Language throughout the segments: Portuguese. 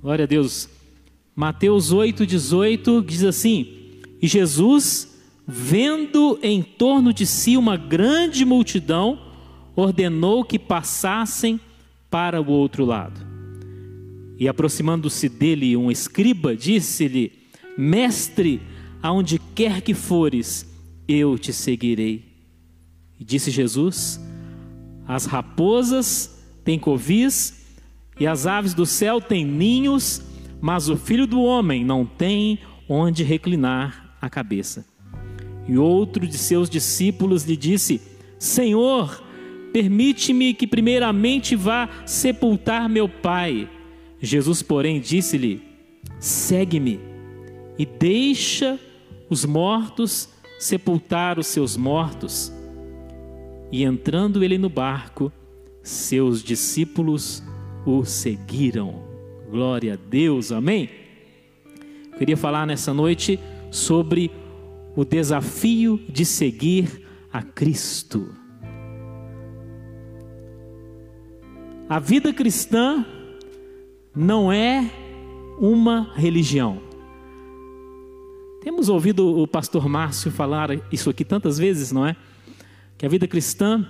Glória a Deus. Mateus 8, 18 diz assim: E Jesus, vendo em torno de si uma grande multidão, ordenou que passassem para o outro lado. E aproximando-se dele um escriba, disse-lhe: Mestre, aonde quer que fores, eu te seguirei. E disse Jesus: As raposas têm covis e as aves do céu têm ninhos, mas o filho do homem não tem onde reclinar a cabeça. E outro de seus discípulos lhe disse: Senhor, permite-me que primeiramente vá sepultar meu pai. Jesus, porém, disse-lhe: Segue-me e deixa os mortos sepultar os seus mortos. E entrando ele no barco, seus discípulos o seguiram. Glória a Deus, amém? Eu queria falar nessa noite sobre o desafio de seguir a Cristo. A vida cristã não é uma religião. Temos ouvido o pastor Márcio falar isso aqui tantas vezes, não é? Que a vida cristã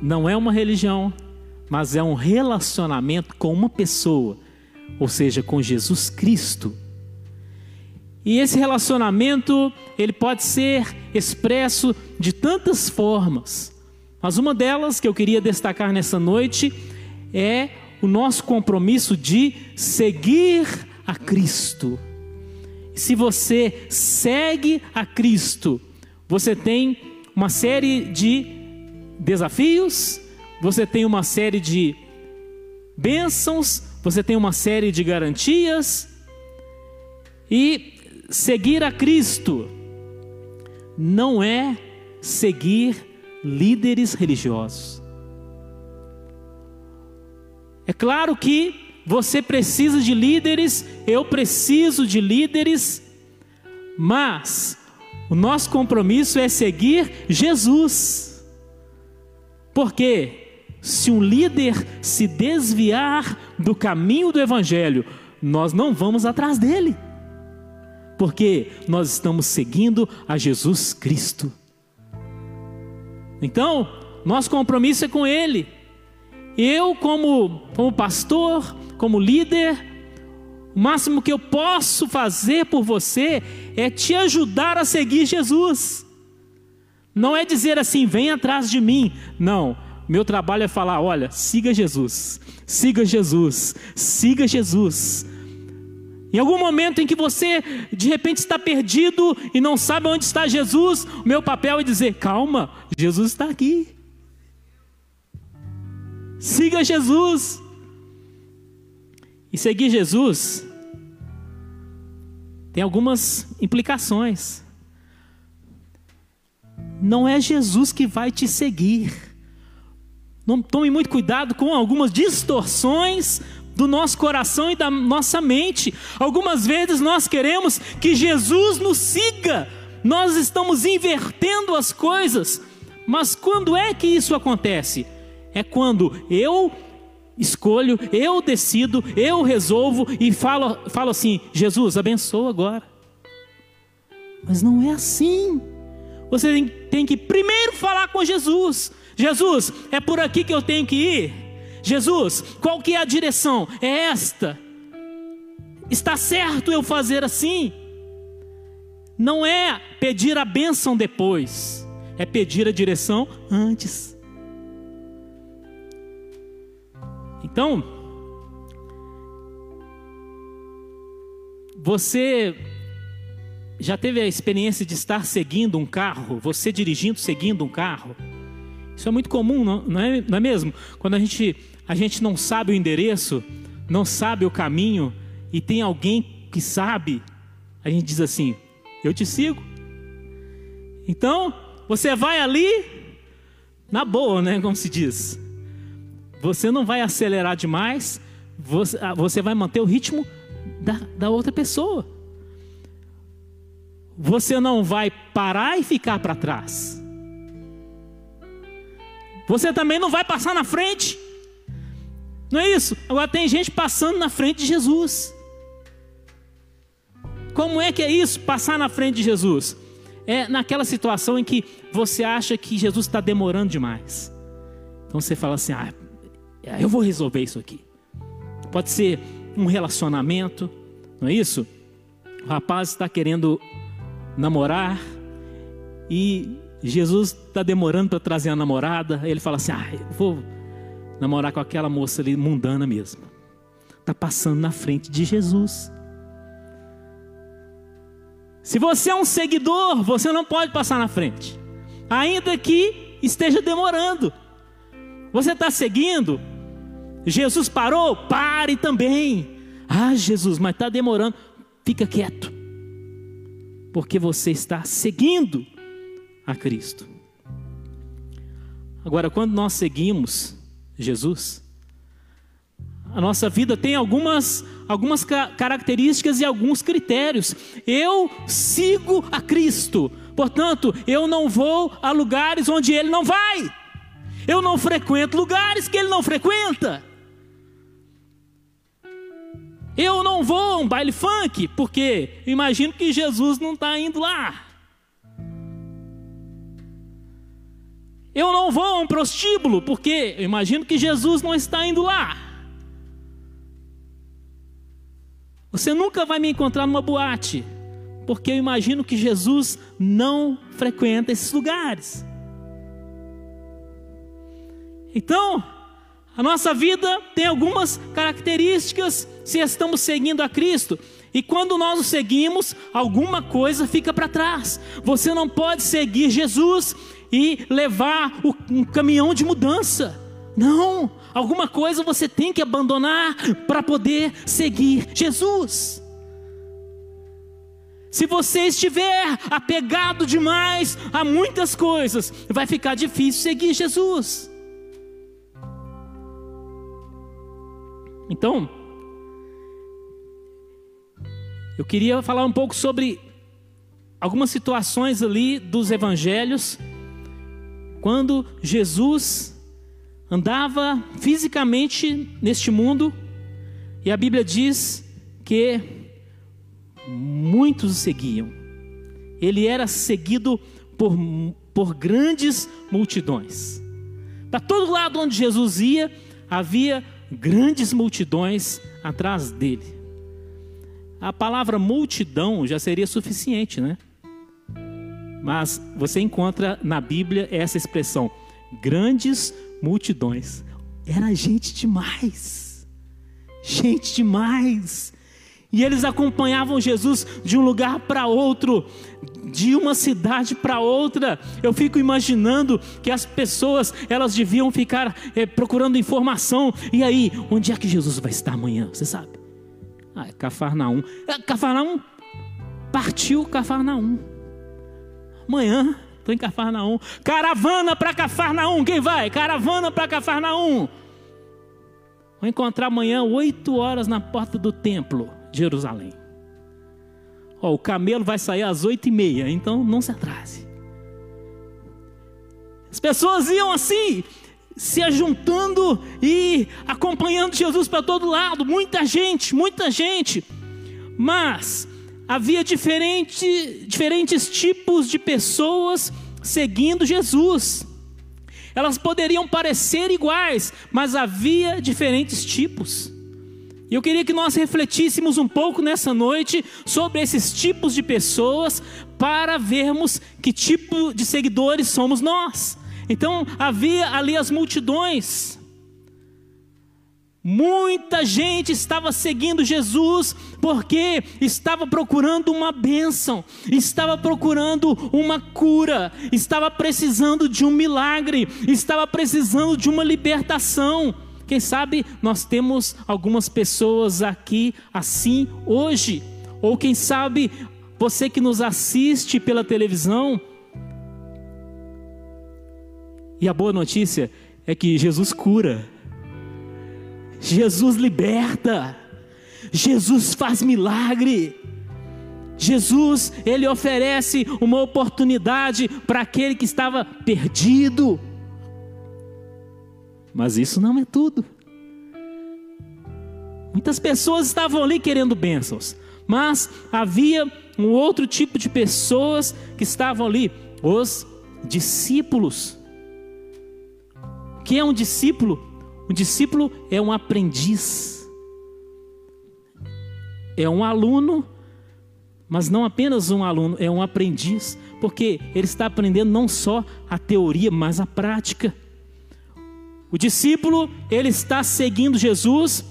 não é uma religião, mas é um relacionamento com uma pessoa, ou seja, com Jesus Cristo. E esse relacionamento, ele pode ser expresso de tantas formas. Mas uma delas que eu queria destacar nessa noite é o nosso compromisso de seguir a Cristo. Se você segue a Cristo, você tem uma série de desafios, você tem uma série de bênçãos, você tem uma série de garantias, e seguir a Cristo não é seguir líderes religiosos. É claro que você precisa de líderes, eu preciso de líderes, mas o nosso compromisso é seguir Jesus. Porque se um líder se desviar do caminho do Evangelho, nós não vamos atrás dele, porque nós estamos seguindo a Jesus Cristo. Então, nosso compromisso é com Ele. Eu, como, como pastor, como líder, o máximo que eu posso fazer por você é te ajudar a seguir Jesus. Não é dizer assim, vem atrás de mim. Não meu trabalho é falar: olha, siga Jesus, siga Jesus, siga Jesus. Em algum momento em que você de repente está perdido e não sabe onde está Jesus, o meu papel é dizer: calma, Jesus está aqui. Siga Jesus. E seguir Jesus tem algumas implicações. Não é Jesus que vai te seguir. Não tome muito cuidado com algumas distorções do nosso coração e da nossa mente. Algumas vezes nós queremos que Jesus nos siga. Nós estamos invertendo as coisas. Mas quando é que isso acontece? É quando eu escolho, eu decido, eu resolvo e falo, falo assim: Jesus, abençoa agora. Mas não é assim. Você tem, tem que primeiro falar com Jesus. Jesus, é por aqui que eu tenho que ir. Jesus, qual que é a direção? É esta. Está certo eu fazer assim? Não é pedir a bênção depois, é pedir a direção antes. Então, você já teve a experiência de estar seguindo um carro, você dirigindo, seguindo um carro? Isso é muito comum, não é, não é mesmo? Quando a gente, a gente não sabe o endereço, não sabe o caminho, e tem alguém que sabe, a gente diz assim: Eu te sigo. Então, você vai ali, na boa, né? Como se diz. Você não vai acelerar demais, você, ah, você vai manter o ritmo da, da outra pessoa. Você não vai parar e ficar para trás. Você também não vai passar na frente. Não é isso? Agora tem gente passando na frente de Jesus. Como é que é isso, passar na frente de Jesus? É naquela situação em que você acha que Jesus está demorando demais. Então você fala assim: ah, eu vou resolver isso aqui. Pode ser um relacionamento, não é isso? O rapaz está querendo namorar e Jesus está demorando para trazer a namorada. Ele fala assim: ah, eu vou namorar com aquela moça ali mundana mesmo. Está passando na frente de Jesus. Se você é um seguidor, você não pode passar na frente, ainda que esteja demorando. Você está seguindo? Jesus parou? Pare também. Ah, Jesus, mas está demorando. Fica quieto, porque você está seguindo a Cristo. Agora, quando nós seguimos Jesus, a nossa vida tem algumas, algumas características e alguns critérios. Eu sigo a Cristo, portanto, eu não vou a lugares onde Ele não vai, eu não frequento lugares que Ele não frequenta. Eu não vou a um baile funk, porque imagino que Jesus não está indo lá. Eu não vou a um prostíbulo, porque imagino que Jesus não está indo lá. Você nunca vai me encontrar numa boate, porque eu imagino que Jesus não frequenta esses lugares. Então, a nossa vida tem algumas características se estamos seguindo a Cristo. E quando nós o seguimos, alguma coisa fica para trás. Você não pode seguir Jesus e levar um caminhão de mudança. Não, alguma coisa você tem que abandonar para poder seguir Jesus. Se você estiver apegado demais a muitas coisas, vai ficar difícil seguir Jesus. Então, eu queria falar um pouco sobre algumas situações ali dos evangelhos, quando Jesus andava fisicamente neste mundo, e a Bíblia diz que muitos o seguiam. Ele era seguido por, por grandes multidões. Para todo lado onde Jesus ia, havia grandes multidões atrás dele. A palavra multidão já seria suficiente, né? Mas você encontra na Bíblia essa expressão: grandes multidões. Era gente demais. Gente demais. E eles acompanhavam Jesus de um lugar para outro, de uma cidade para outra. Eu fico imaginando que as pessoas elas deviam ficar é, procurando informação. E aí, onde é que Jesus vai estar amanhã? Você sabe? Ah, é Cafarnaum. É, Cafarnaum partiu Cafarnaum. Amanhã estou em Cafarnaum. Caravana para Cafarnaum. Quem vai? Caravana para Cafarnaum. Vou encontrar amanhã oito horas na porta do templo de Jerusalém. Ó, o camelo vai sair às oito e meia, então não se atrase. As pessoas iam assim, se ajuntando e acompanhando Jesus para todo lado, muita gente, muita gente. Mas havia diferente, diferentes tipos de pessoas seguindo Jesus. Elas poderiam parecer iguais, mas havia diferentes tipos. E eu queria que nós refletíssemos um pouco nessa noite sobre esses tipos de pessoas para vermos que tipo de seguidores somos nós. Então havia ali as multidões. Muita gente estava seguindo Jesus porque estava procurando uma bênção, estava procurando uma cura, estava precisando de um milagre, estava precisando de uma libertação. Quem sabe nós temos algumas pessoas aqui assim hoje, ou quem sabe você que nos assiste pela televisão. E a boa notícia é que Jesus cura, Jesus liberta, Jesus faz milagre. Jesus, ele oferece uma oportunidade para aquele que estava perdido. Mas isso não é tudo. Muitas pessoas estavam ali querendo bênçãos, mas havia um outro tipo de pessoas que estavam ali, os discípulos. O que é um discípulo? Um discípulo é um aprendiz, é um aluno mas não apenas um aluno, é um aprendiz, porque ele está aprendendo não só a teoria, mas a prática. O discípulo, ele está seguindo Jesus,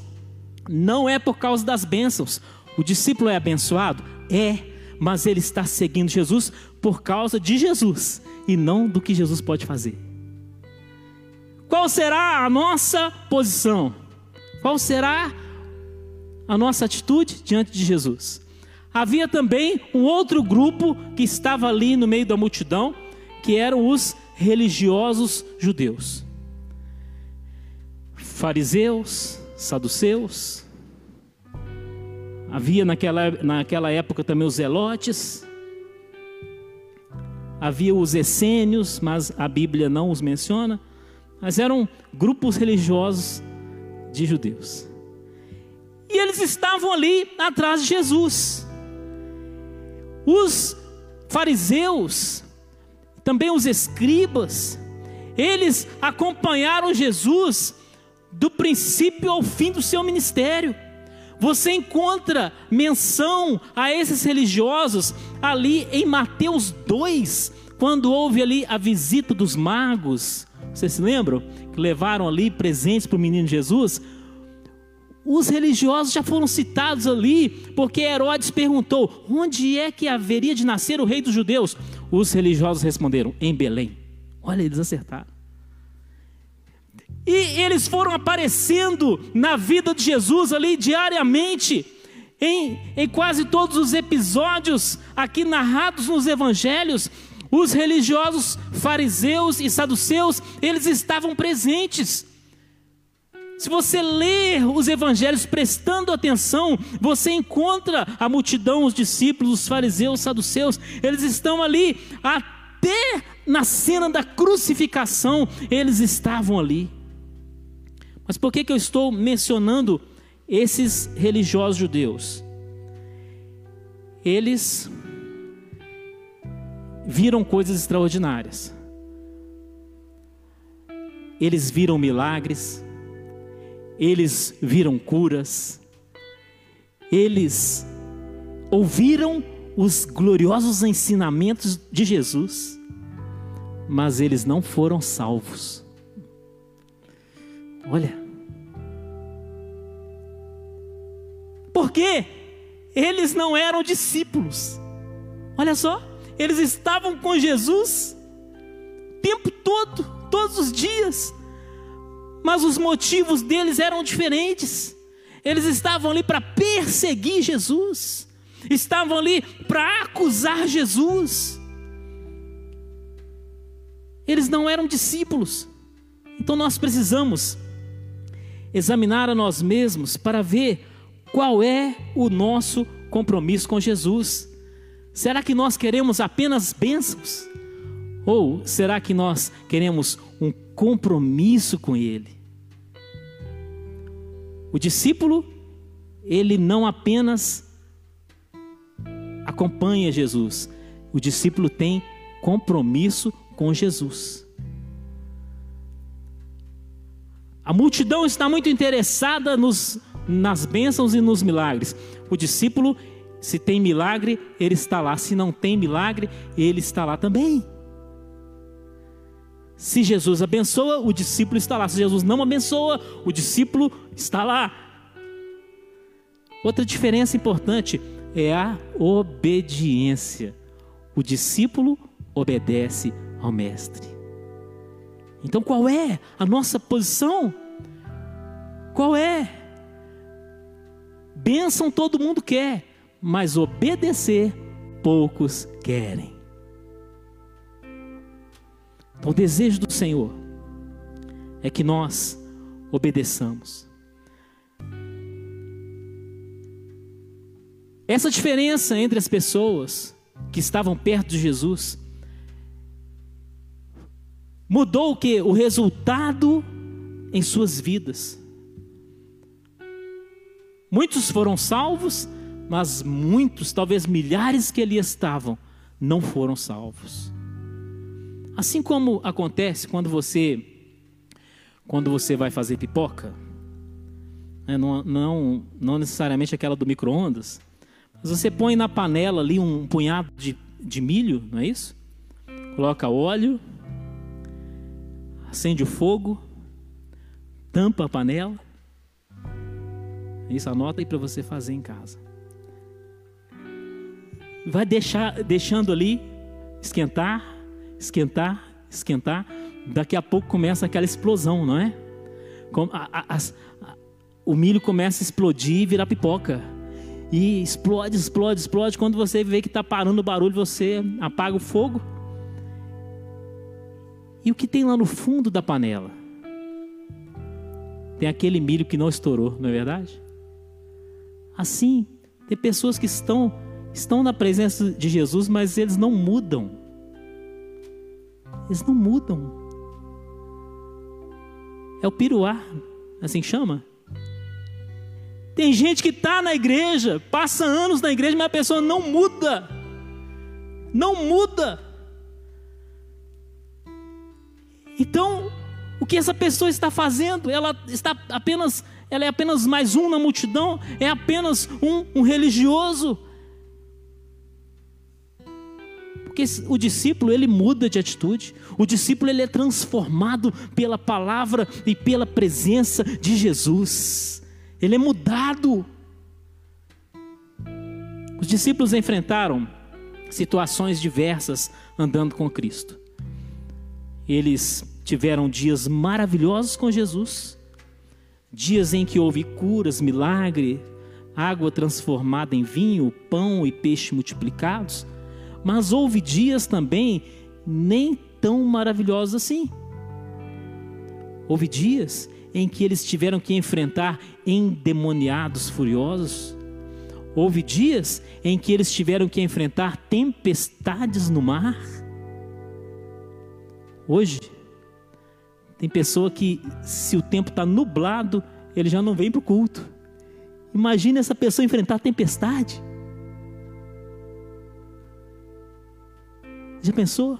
não é por causa das bênçãos. O discípulo é abençoado? É, mas ele está seguindo Jesus por causa de Jesus e não do que Jesus pode fazer. Qual será a nossa posição? Qual será a nossa atitude diante de Jesus? havia também um outro grupo que estava ali no meio da multidão, que eram os religiosos judeus. Fariseus, saduceus, havia naquela, naquela época também os zelotes, havia os essênios, mas a Bíblia não os menciona, mas eram grupos religiosos de judeus. E eles estavam ali atrás de Jesus. Os fariseus, também os escribas, eles acompanharam Jesus do princípio ao fim do seu ministério. Você encontra menção a esses religiosos ali em Mateus 2, quando houve ali a visita dos magos. Vocês se lembram? Que levaram ali presentes para o menino Jesus. Os religiosos já foram citados ali, porque Herodes perguntou: onde é que haveria de nascer o rei dos judeus? Os religiosos responderam: em Belém. Olha, eles acertaram. E eles foram aparecendo na vida de Jesus ali diariamente, em, em quase todos os episódios aqui narrados nos evangelhos. Os religiosos fariseus e saduceus, eles estavam presentes. Se você ler os evangelhos prestando atenção, você encontra a multidão, os discípulos, os fariseus, os saduceus, eles estão ali até na cena da crucificação, eles estavam ali. Mas por que, que eu estou mencionando esses religiosos judeus? Eles viram coisas extraordinárias. Eles viram milagres, eles viram curas, eles ouviram os gloriosos ensinamentos de Jesus, mas eles não foram salvos. Olha, porque eles não eram discípulos. Olha só, eles estavam com Jesus o tempo todo, todos os dias, mas os motivos deles eram diferentes. Eles estavam ali para perseguir Jesus, estavam ali para acusar Jesus. Eles não eram discípulos. Então nós precisamos examinar a nós mesmos para ver qual é o nosso compromisso com Jesus. Será que nós queremos apenas bênçãos? Ou será que nós queremos um compromisso com Ele? O discípulo, ele não apenas acompanha Jesus, o discípulo tem compromisso com Jesus. A multidão está muito interessada nos, nas bênçãos e nos milagres. O discípulo, se tem milagre, ele está lá. Se não tem milagre, ele está lá também. Se Jesus abençoa, o discípulo está lá. Se Jesus não abençoa, o discípulo está lá. Outra diferença importante é a obediência. O discípulo obedece ao mestre. Então, qual é a nossa posição? Qual é? Bênção todo mundo quer, mas obedecer poucos querem. Então, o desejo do Senhor é que nós obedeçamos. Essa diferença entre as pessoas que estavam perto de Jesus mudou o que? O resultado em suas vidas. Muitos foram salvos, mas muitos, talvez milhares que ali estavam, não foram salvos. Assim como acontece quando você quando você vai fazer pipoca, né, não, não, não necessariamente aquela do micro-ondas, mas você põe na panela ali um punhado de, de milho, não é isso? Coloca óleo, acende o fogo, tampa a panela. Isso anota aí para você fazer em casa. Vai deixar, deixando ali esquentar, esquentar, esquentar. Daqui a pouco começa aquela explosão, não é? A, a, a, o milho começa a explodir e virar pipoca. E explode, explode, explode. Quando você vê que está parando o barulho, você apaga o fogo. E o que tem lá no fundo da panela? Tem aquele milho que não estourou, não é verdade? Assim, tem pessoas que estão estão na presença de Jesus, mas eles não mudam. Eles não mudam. É o piruar, assim chama? Tem gente que está na igreja, passa anos na igreja, mas a pessoa não muda. Não muda. Então, o que essa pessoa está fazendo? Ela está apenas, ela é apenas mais um na multidão, é apenas um, um religioso. Porque o discípulo ele muda de atitude. O discípulo ele é transformado pela palavra e pela presença de Jesus. Ele é mudado. Os discípulos enfrentaram situações diversas andando com Cristo. Eles tiveram dias maravilhosos com Jesus, dias em que houve curas, milagre, água transformada em vinho, pão e peixe multiplicados, mas houve dias também nem tão maravilhosos assim. Houve dias em que eles tiveram que enfrentar endemoniados furiosos. Houve dias em que eles tiveram que enfrentar tempestades no mar. Hoje, tem pessoa que, se o tempo está nublado, ele já não vem para o culto. Imagine essa pessoa enfrentar a tempestade. Já pensou?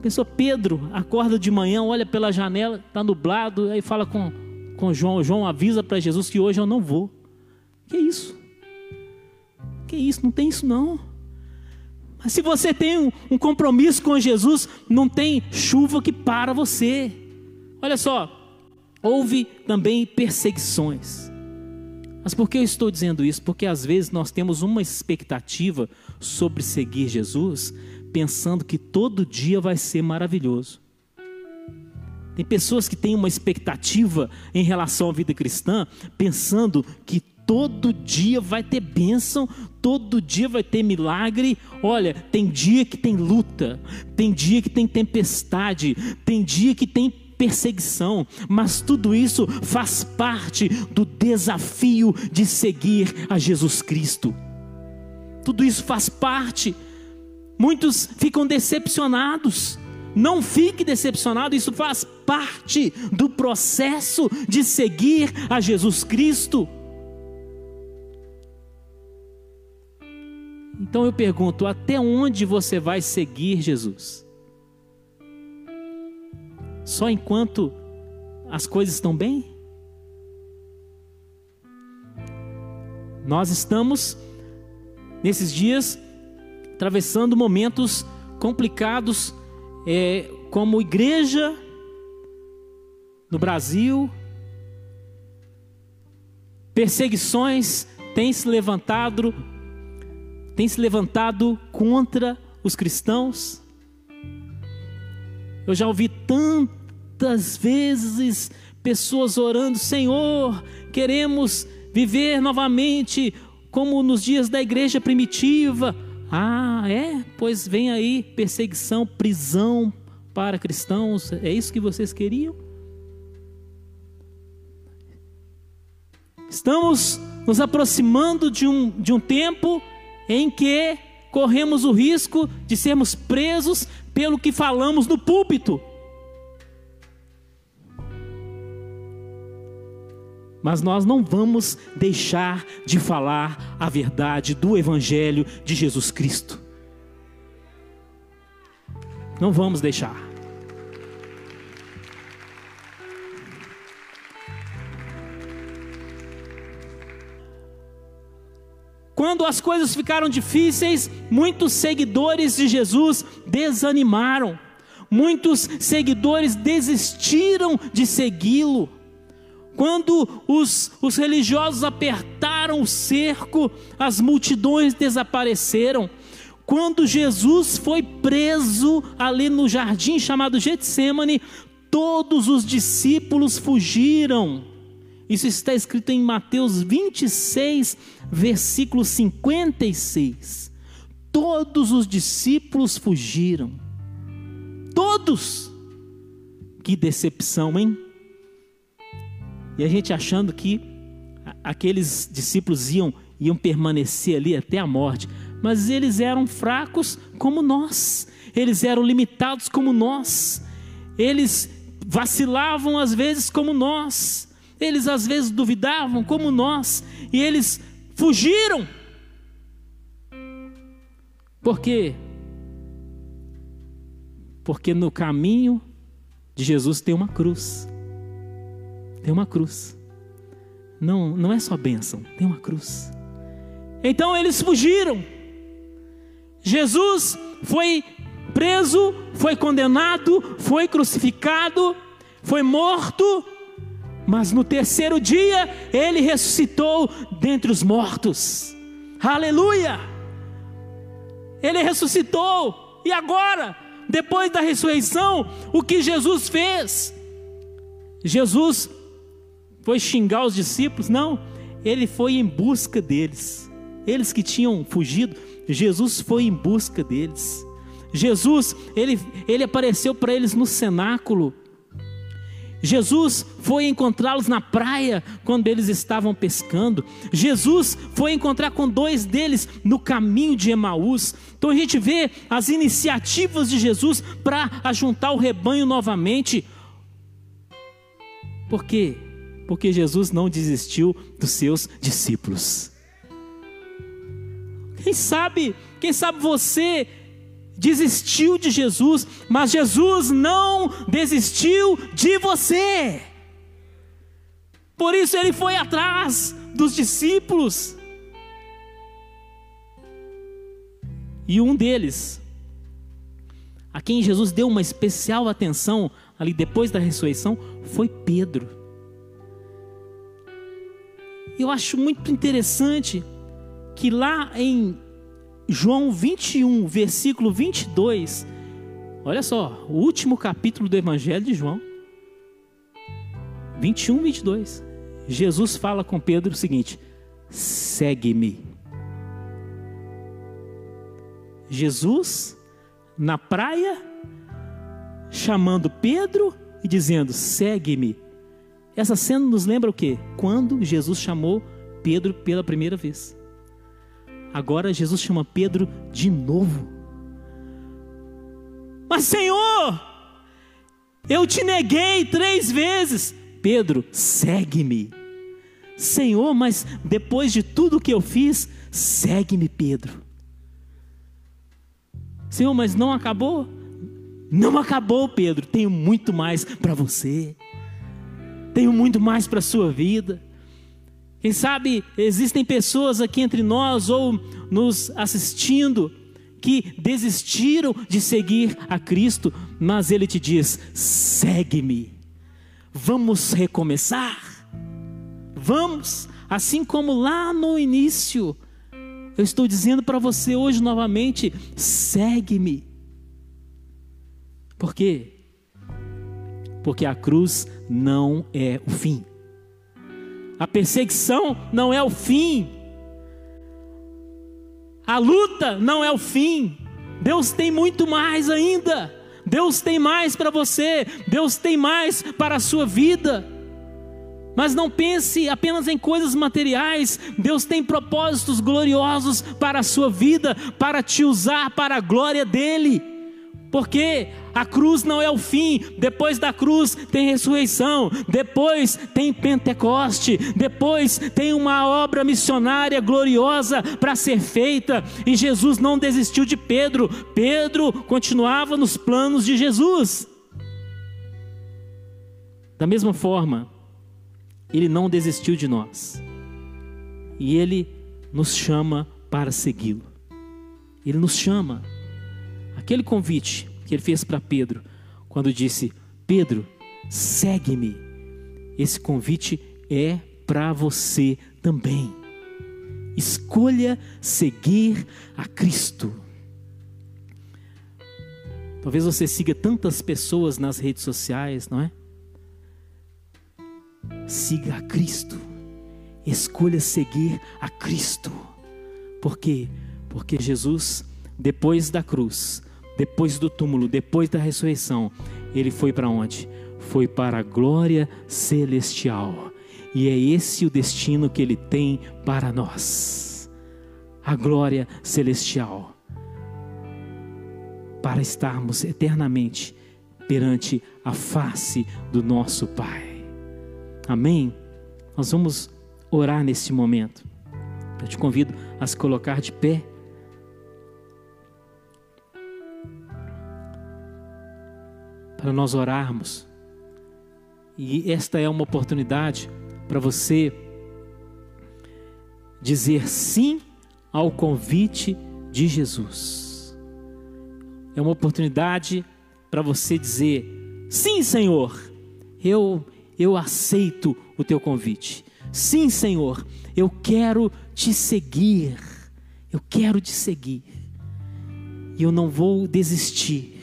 Pensou, Pedro acorda de manhã, olha pela janela, está nublado, aí fala com, com João, João avisa para Jesus que hoje eu não vou. Que isso? Que isso? Não tem isso não. Mas se você tem um, um compromisso com Jesus, não tem chuva que para você. Olha só, houve também perseguições. Mas por que eu estou dizendo isso? Porque às vezes nós temos uma expectativa sobre seguir Jesus, pensando que todo dia vai ser maravilhoso. Tem pessoas que têm uma expectativa em relação à vida cristã, pensando que todo dia vai ter bênção, todo dia vai ter milagre. Olha, tem dia que tem luta, tem dia que tem tempestade, tem dia que tem perseguição, mas tudo isso faz parte do desafio de seguir a Jesus Cristo. Tudo isso faz parte. Muitos ficam decepcionados. Não fique decepcionado, isso faz parte do processo de seguir a Jesus Cristo. Então eu pergunto: até onde você vai seguir Jesus? Só enquanto as coisas estão bem? Nós estamos, nesses dias, atravessando momentos complicados, é, como igreja no Brasil, perseguições têm se levantado tem se levantado contra os cristãos. Eu já ouvi tantas vezes pessoas orando: Senhor, queremos viver novamente como nos dias da igreja primitiva. Ah, é? Pois vem aí perseguição, prisão para cristãos. É isso que vocês queriam? Estamos nos aproximando de um, de um tempo em que corremos o risco de sermos presos pelo que falamos no púlpito. Mas nós não vamos deixar de falar a verdade do Evangelho de Jesus Cristo. Não vamos deixar. Quando as coisas ficaram difíceis, muitos seguidores de Jesus desanimaram, muitos seguidores desistiram de segui-lo. Quando os, os religiosos apertaram o cerco, as multidões desapareceram. Quando Jesus foi preso ali no jardim chamado Getsemane, todos os discípulos fugiram. Isso está escrito em Mateus 26, versículo 56. Todos os discípulos fugiram. Todos. Que decepção, hein? E a gente achando que aqueles discípulos iam, iam permanecer ali até a morte. Mas eles eram fracos como nós. Eles eram limitados como nós. Eles vacilavam às vezes como nós. Eles às vezes duvidavam, como nós, e eles fugiram. Por quê? Porque no caminho de Jesus tem uma cruz. Tem uma cruz. Não, não é só bênção, tem uma cruz. Então eles fugiram. Jesus foi preso, foi condenado, foi crucificado, foi morto mas no terceiro dia ele ressuscitou dentre os mortos. Aleluia! Ele ressuscitou. E agora, depois da ressurreição, o que Jesus fez? Jesus foi xingar os discípulos? Não, ele foi em busca deles. Eles que tinham fugido, Jesus foi em busca deles. Jesus, ele, ele apareceu para eles no cenáculo Jesus foi encontrá-los na praia quando eles estavam pescando. Jesus foi encontrar com dois deles no caminho de Emaús. Então a gente vê as iniciativas de Jesus para ajuntar o rebanho novamente. Por quê? Porque Jesus não desistiu dos seus discípulos. Quem sabe, quem sabe você desistiu de Jesus, mas Jesus não desistiu de você. Por isso ele foi atrás dos discípulos. E um deles, a quem Jesus deu uma especial atenção ali depois da ressurreição, foi Pedro. Eu acho muito interessante que lá em João 21, versículo 22. Olha só, o último capítulo do Evangelho de João. 21, 22. Jesus fala com Pedro o seguinte: segue-me. Jesus na praia, chamando Pedro e dizendo: segue-me. Essa cena nos lembra o quê? Quando Jesus chamou Pedro pela primeira vez. Agora Jesus chama Pedro de novo. Mas Senhor, eu te neguei três vezes. Pedro, segue-me. Senhor, mas depois de tudo que eu fiz, segue-me, Pedro. Senhor, mas não acabou? Não acabou, Pedro. Tenho muito mais para você. Tenho muito mais para a sua vida. Quem sabe existem pessoas aqui entre nós ou nos assistindo que desistiram de seguir a Cristo, mas Ele te diz: segue-me, vamos recomeçar, vamos, assim como lá no início, eu estou dizendo para você hoje novamente: segue-me, por quê? Porque a cruz não é o fim. A perseguição não é o fim. A luta não é o fim. Deus tem muito mais ainda. Deus tem mais para você. Deus tem mais para a sua vida. Mas não pense apenas em coisas materiais. Deus tem propósitos gloriosos para a sua vida, para te usar para a glória dele. Porque a cruz não é o fim, depois da cruz tem ressurreição, depois tem Pentecoste, depois tem uma obra missionária gloriosa para ser feita, e Jesus não desistiu de Pedro, Pedro continuava nos planos de Jesus. Da mesma forma, ele não desistiu de nós, e ele nos chama para segui-lo, ele nos chama aquele convite que ele fez para Pedro, quando disse: Pedro, segue-me. Esse convite é para você também. Escolha seguir a Cristo. Talvez você siga tantas pessoas nas redes sociais, não é? Siga a Cristo. Escolha seguir a Cristo. Por quê? Porque Jesus, depois da cruz, depois do túmulo, depois da ressurreição, ele foi para onde? Foi para a glória celestial. E é esse o destino que ele tem para nós. A glória celestial. Para estarmos eternamente perante a face do nosso Pai. Amém? Nós vamos orar nesse momento. Eu te convido a se colocar de pé. Para nós orarmos. E esta é uma oportunidade para você dizer sim ao convite de Jesus. É uma oportunidade para você dizer: sim, Senhor, eu eu aceito o teu convite. Sim, Senhor, eu quero te seguir. Eu quero te seguir. E eu não vou desistir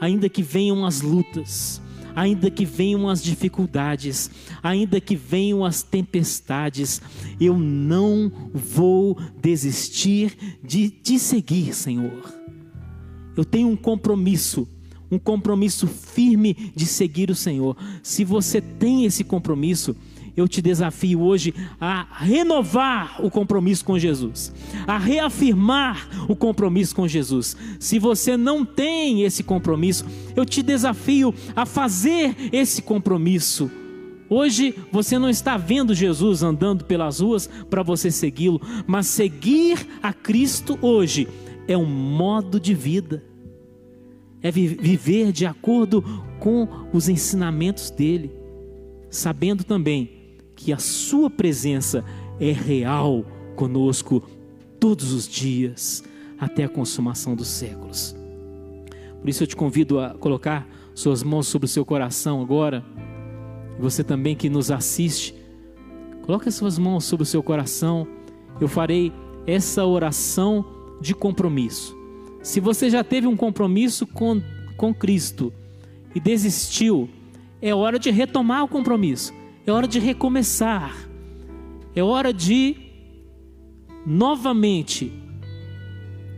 ainda que venham as lutas, ainda que venham as dificuldades, ainda que venham as tempestades, eu não vou desistir de te seguir, Senhor. Eu tenho um compromisso, um compromisso firme de seguir o Senhor. Se você tem esse compromisso, eu te desafio hoje a renovar o compromisso com Jesus, a reafirmar o compromisso com Jesus. Se você não tem esse compromisso, eu te desafio a fazer esse compromisso. Hoje você não está vendo Jesus andando pelas ruas para você segui-lo, mas seguir a Cristo hoje é um modo de vida, é viver de acordo com os ensinamentos dele, sabendo também que a Sua presença é real conosco todos os dias, até a consumação dos séculos. Por isso eu te convido a colocar suas mãos sobre o seu coração agora. Você também que nos assiste, coloque suas mãos sobre o seu coração. Eu farei essa oração de compromisso. Se você já teve um compromisso com, com Cristo e desistiu, é hora de retomar o compromisso. É hora de recomeçar. É hora de novamente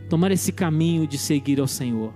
tomar esse caminho de seguir ao Senhor.